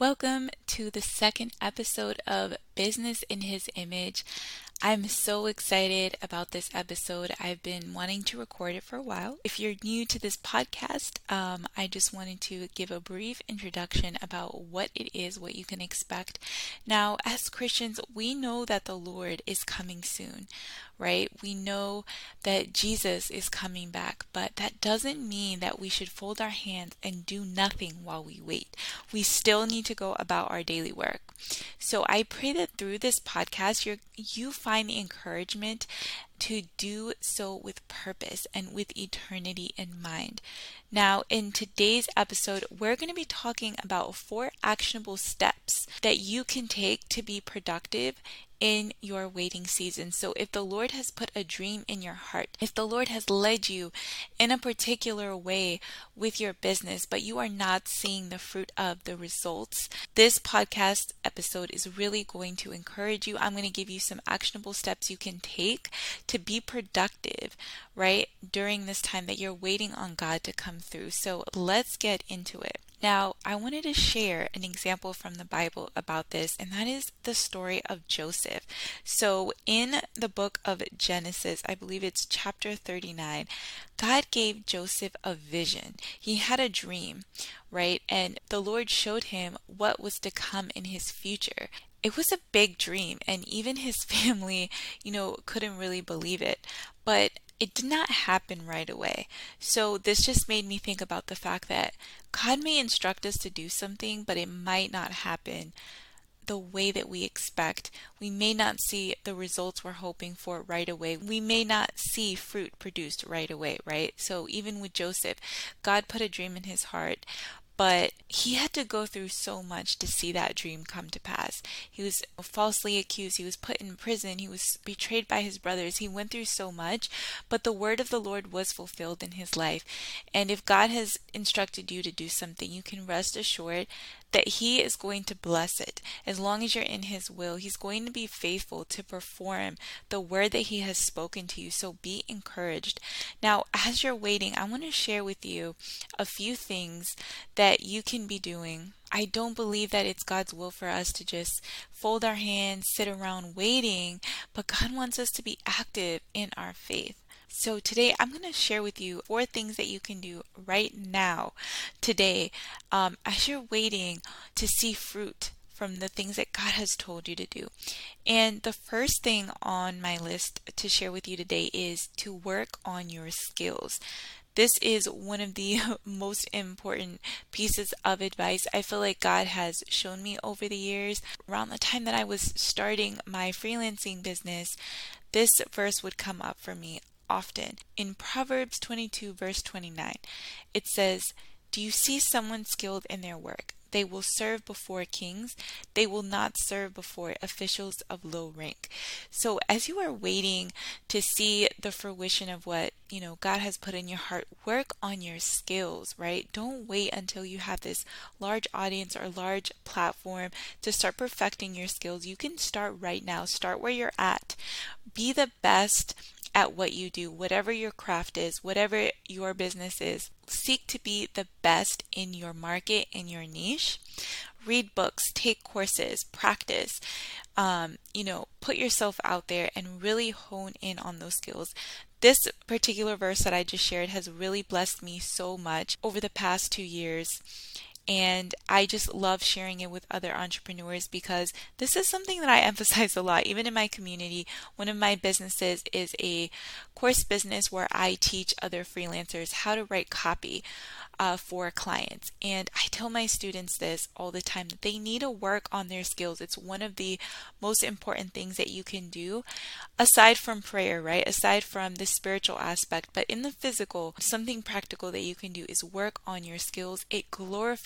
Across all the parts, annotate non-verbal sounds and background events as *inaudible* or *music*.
Welcome to the second episode of Business in His Image. I'm so excited about this episode. I've been wanting to record it for a while. If you're new to this podcast, um, I just wanted to give a brief introduction about what it is, what you can expect. Now, as Christians, we know that the Lord is coming soon, right? We know that Jesus is coming back, but that doesn't mean that we should fold our hands and do nothing while we wait. We still need to go about our daily work. So I pray that through this podcast, you you find the encouragement to do so with purpose and with eternity in mind. Now, in today's episode, we're going to be talking about four actionable steps that you can take to be productive in your waiting season. So, if the Lord has put a dream in your heart, if the Lord has led you in a particular way with your business, but you are not seeing the fruit of the results, this podcast episode is really going to encourage you. I'm going to give you some actionable steps you can take to be productive, right, during this time that you're waiting on God to come through. So, let's get into it. Now, I wanted to share an example from the Bible about this, and that is the story of Joseph. So, in the book of Genesis, I believe it's chapter 39, God gave Joseph a vision. He had a dream, right? And the Lord showed him what was to come in his future it was a big dream and even his *laughs* family you know couldn't really believe it but it did not happen right away. So this just made me think about the fact that God may instruct us to do something, but it might not happen the way that we expect. We may not see the results we're hoping for right away. We may not see fruit produced right away, right? So even with Joseph, God put a dream in his heart, but he had to go through so much to see that dream come to pass. He was falsely accused, he was put in prison, he was betrayed by his brothers. He went through so much, but the word of the Lord was fulfilled in his life. And if God has instructed you to do something, you can rest assured that He is going to bless it. As long as you're in His will, He's going to be faithful to perform the word that He has spoken to you. So be encouraged. Now, as you're waiting, I want to share with you a few things that you can be doing. I don't believe that it's God's will for us to just fold our hands, sit around waiting, but God wants us to be active in our faith. So, today I'm going to share with you four things that you can do right now, today, um, as you're waiting to see fruit from the things that God has told you to do. And the first thing on my list to share with you today is to work on your skills. This is one of the *laughs* most important pieces of advice I feel like God has shown me over the years. Around the time that I was starting my freelancing business, this verse would come up for me often. In Proverbs 22, verse 29, it says, Do you see someone skilled in their work? They will serve before kings. They will not serve before officials of low rank. So as you are waiting to see the fruition of what, you know, God has put in your heart, work on your skills, right? Don't wait until you have this large audience or large platform to start perfecting your skills. You can start right now. Start where you're at. Be the best at what you do, whatever your craft is, whatever your business is. Seek to be the best in your market, in your niche. Read books, take courses, practice. Um, you know, put yourself out there and really hone in on those skills. This particular verse that I just shared has really blessed me so much over the past two years and I just love sharing it with other entrepreneurs because this is something that I *laughs* emphasize a lot, even in my community. One of my businesses is a course business where I teach other freelancers how to write copy uh, for clients. And I tell my students this all the time that they need to work on their skills. It's one of the most important things that you can do aside from prayer, right? Aside from the spiritual aspect, but in the physical, something practical that you can do is work on your skills. It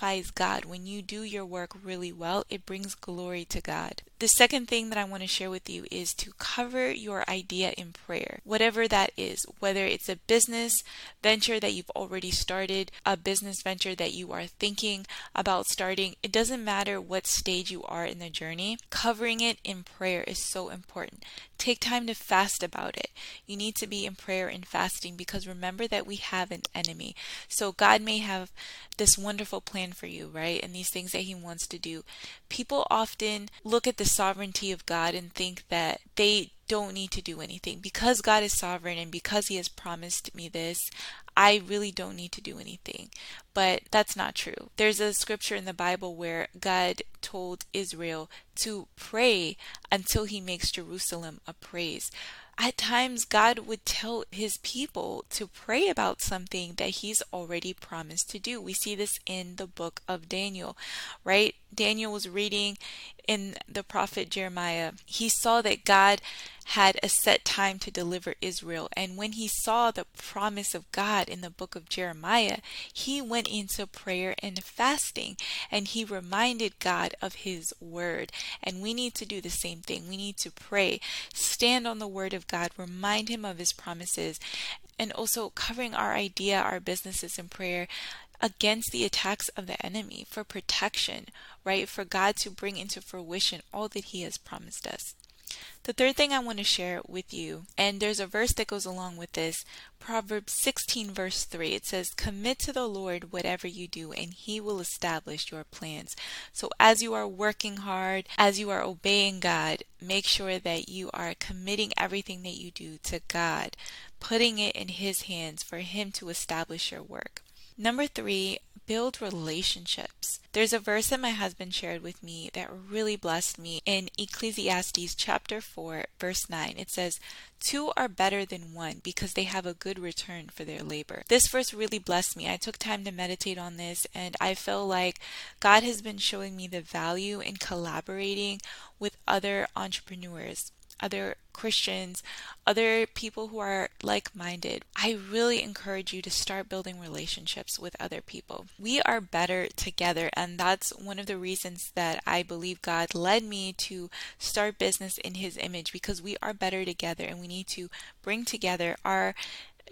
glorifies God. When you do your work really well, it brings glory to God. The second thing that I want to share with you is to cover your idea in prayer, whatever that is, whether it's a business venture that you've already started, a business venture that you are thinking about starting. It doesn't matter what stage you are in the journey, covering it in prayer is so important. Take time to fast about it. You need to be in prayer and fasting because remember that we have an enemy. So God may have this wonderful plan for you, right? And these things that He wants to do. People often look at the sovereignty of God and think that they don't need to do anything. Because God is sovereign and because He has promised me this, I really don't need to do anything. But that's not true. There's a scripture in the Bible where God told Israel to pray until He makes Jerusalem a praise at times God would tell his people to pray about something that he's already promised to do. We see this in the book of Daniel, right? Daniel was reading in the prophet Jeremiah. He saw that God had a set time to deliver Israel. And when he saw the promise of God in the book of Jeremiah, he went into prayer and fasting and he reminded God of his word. And we need to do the same thing. We need to pray, stand on the word of God, remind him of his promises, and also covering our idea, our businesses in prayer against the attacks of the enemy for protection, right? For God to bring into fruition all that He has promised us. The third thing I want to share with you, and there's a verse that goes along with this Proverbs 16, verse 3. It says, Commit to the Lord whatever you do, and He will establish your plans. So, as you are working hard, as you are obeying God, make sure that you are committing everything that you do to God, putting it in His hands for Him to establish your work. Number three, build relationships. There's a verse that my husband shared with me that really blessed me in Ecclesiastes chapter 4, verse 9. It says, Two are better than one because they have a good return for their labor. This verse really blessed me. I took time to meditate on this and I feel like God has been showing me the value in collaborating with other entrepreneurs other Christians, other people who are like minded, I really encourage you to start building relationships with other people. We are better together, and that's one of the reasons that I believe God led me to start business in His image because we are better together and we need to bring together our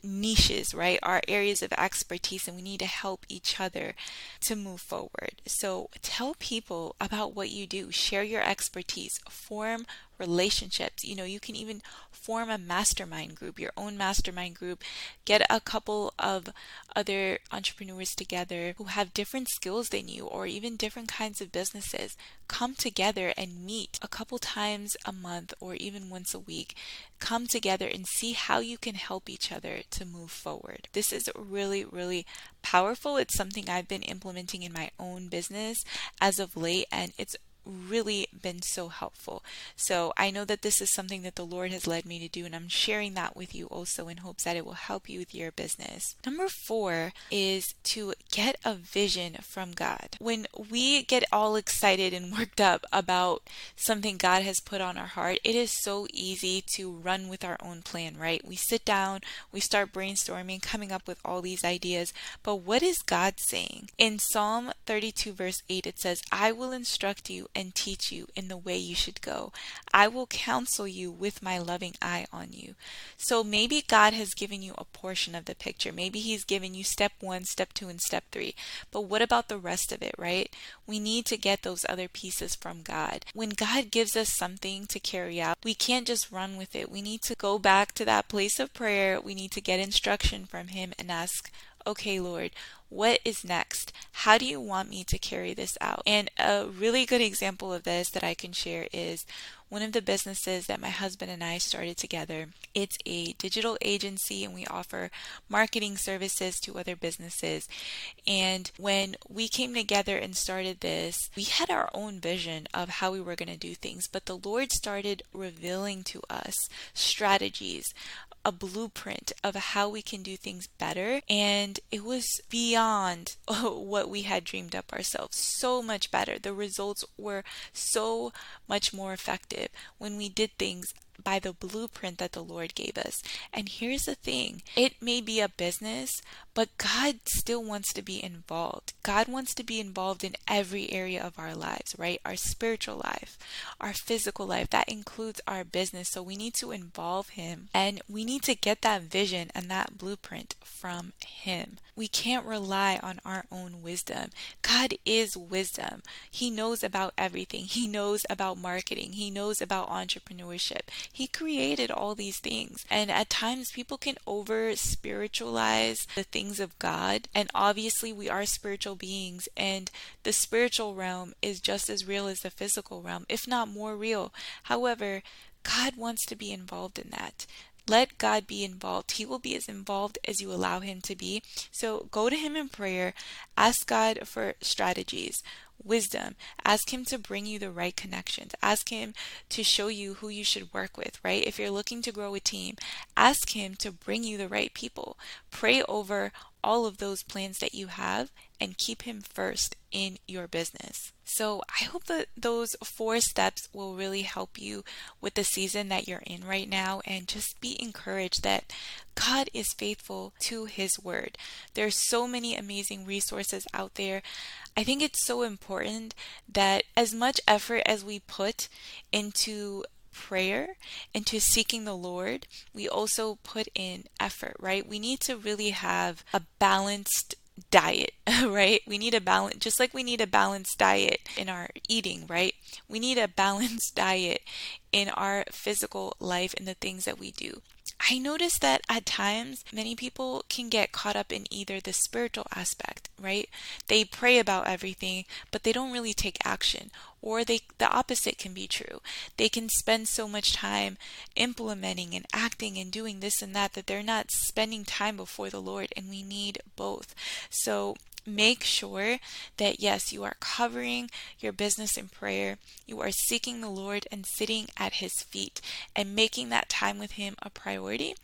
niches, right? Our areas of expertise, and we need to help each other to move forward. So tell people about what you do, share your expertise, form relationships. You know, you can even form a mastermind group, your own mastermind group, get a couple of other entrepreneurs together who have different skills than you or even different kinds of businesses. Come together and meet a couple times a month or even once a week. Come together and see how you can help each other to move forward. This is really, really powerful. It's something I've been implementing in my own business as of late, and it's really been so helpful. So I know that this is something that the Lord has led me to do, and I'm sharing that with you also in hopes that it will help you with your business. Number four is to get a vision from God. When we get all excited and *laughs* worked up about something God has put on our heart, it is so easy to run with our own plan, right? We sit down, we start brainstorming, coming up with all these ideas, but what is God saying? In Psalm 32, verse 8, it says, I will instruct you and teach you in the way you should go. I will counsel you with my loving eye on you. So maybe God has given you a portion of the picture. Maybe He's given you step one, step two, and step three. But what about the rest of it, right? We need to get those other pieces from God. When God gives us something to carry out, we can't just run with it. We need to go back to that place of prayer. We need to get instruction from Him and ask, okay, Lord, what is next? How do you want me to carry this out? And a really good example of this that I can share is one of the businesses that my husband and I started together. It's a digital agency and we offer marketing services to other businesses. And when we came together and started this, we had our own vision of how we were going to do things, but the Lord started revealing to us strategies, a blueprint of how we can do things better. And it was beyond *laughs* what we had dreamed up ourselves. So much better. The results were so much more effective when we did things by the blueprint that the Lord gave us. And here's the thing it may be a business, but God still wants to be involved. God wants to be involved in every area of our lives, right? Our spiritual life, our physical life, that includes our business. So we need to involve Him and we need to get that vision and that blueprint from Him. We can't rely on our own wisdom. God is wisdom. He knows about everything. He knows about marketing. He knows about entrepreneurship. He created all these things. And at times people can over spiritualize the things of God. And obviously we are spiritual beings and the spiritual realm is just as real as the physical realm, if not more real. However, God wants to be involved in that. Let God be involved. He will be as involved as you allow Him to be. So go to Him in prayer. Ask God for strategies, wisdom. Ask Him to bring you the right connections. Ask Him to show you who you should work with, right? If you're looking to grow a team, ask Him to bring you the right people. Pray over all of those plans that you have and keep Him first in your business. So, I hope that those four steps will really help you with the season that you're in right now and just be encouraged that God is faithful to His word. There's so many amazing resources out there. I think it's so important that as much effort as we put into prayer, into seeking the Lord, we also put in effort, right? We need to really have a balanced diet, *laughs* right? We need a balance, just like we need a balanced diet in our eating, right? We need a balanced *laughs* diet in our physical life and the things that we do. I notice that at times many people can get caught up in either the spiritual aspect, right? They pray about everything, but they don't really take action. Or they the opposite can be true. They can spend so much time implementing and acting and doing this and that that they're not spending time before the Lord and we need both. So make sure that yes, you are covering your business in prayer. You are seeking the Lord and sitting at His feet and making that time with Him a priority.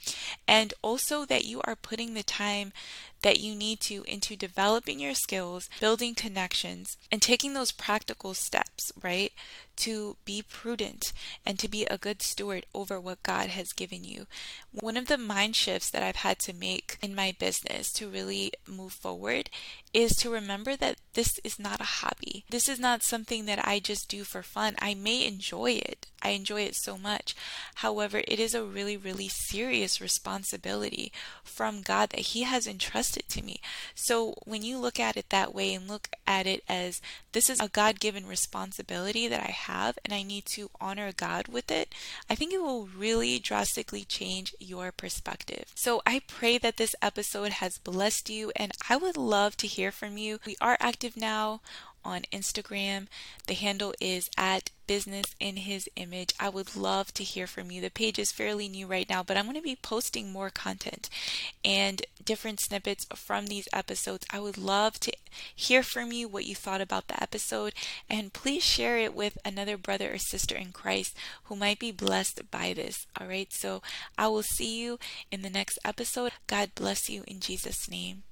And also that you are putting the time that you need to into developing your skills, building connections, and taking those practical steps, right? To be prudent and to be a good steward over what God has given you. One of the mind shifts that I've had to make in my business to really move forward is to remember that this is not a hobby. This is not something that I just do for fun. I may enjoy it. I enjoy it so much. However, it is a really, really serious responsibility from God that He has entrusted to me. So when you look at it that way and look at it as this is a God given responsibility that I have and I need to honor God with it, I think it will really drastically change your perspective. So I pray that this episode has blessed you and I would love to hear from you. We are active now on Instagram. The handle is at business in his image. I would love to hear from you. The page is fairly new right now, but I'm going to be posting more content and different snippets from these episodes. I would love to hear from you what you thought about the episode and please share it with another brother or sister in Christ who might be blessed by this. All right, so I will see you in the next episode. God bless you in Jesus' name.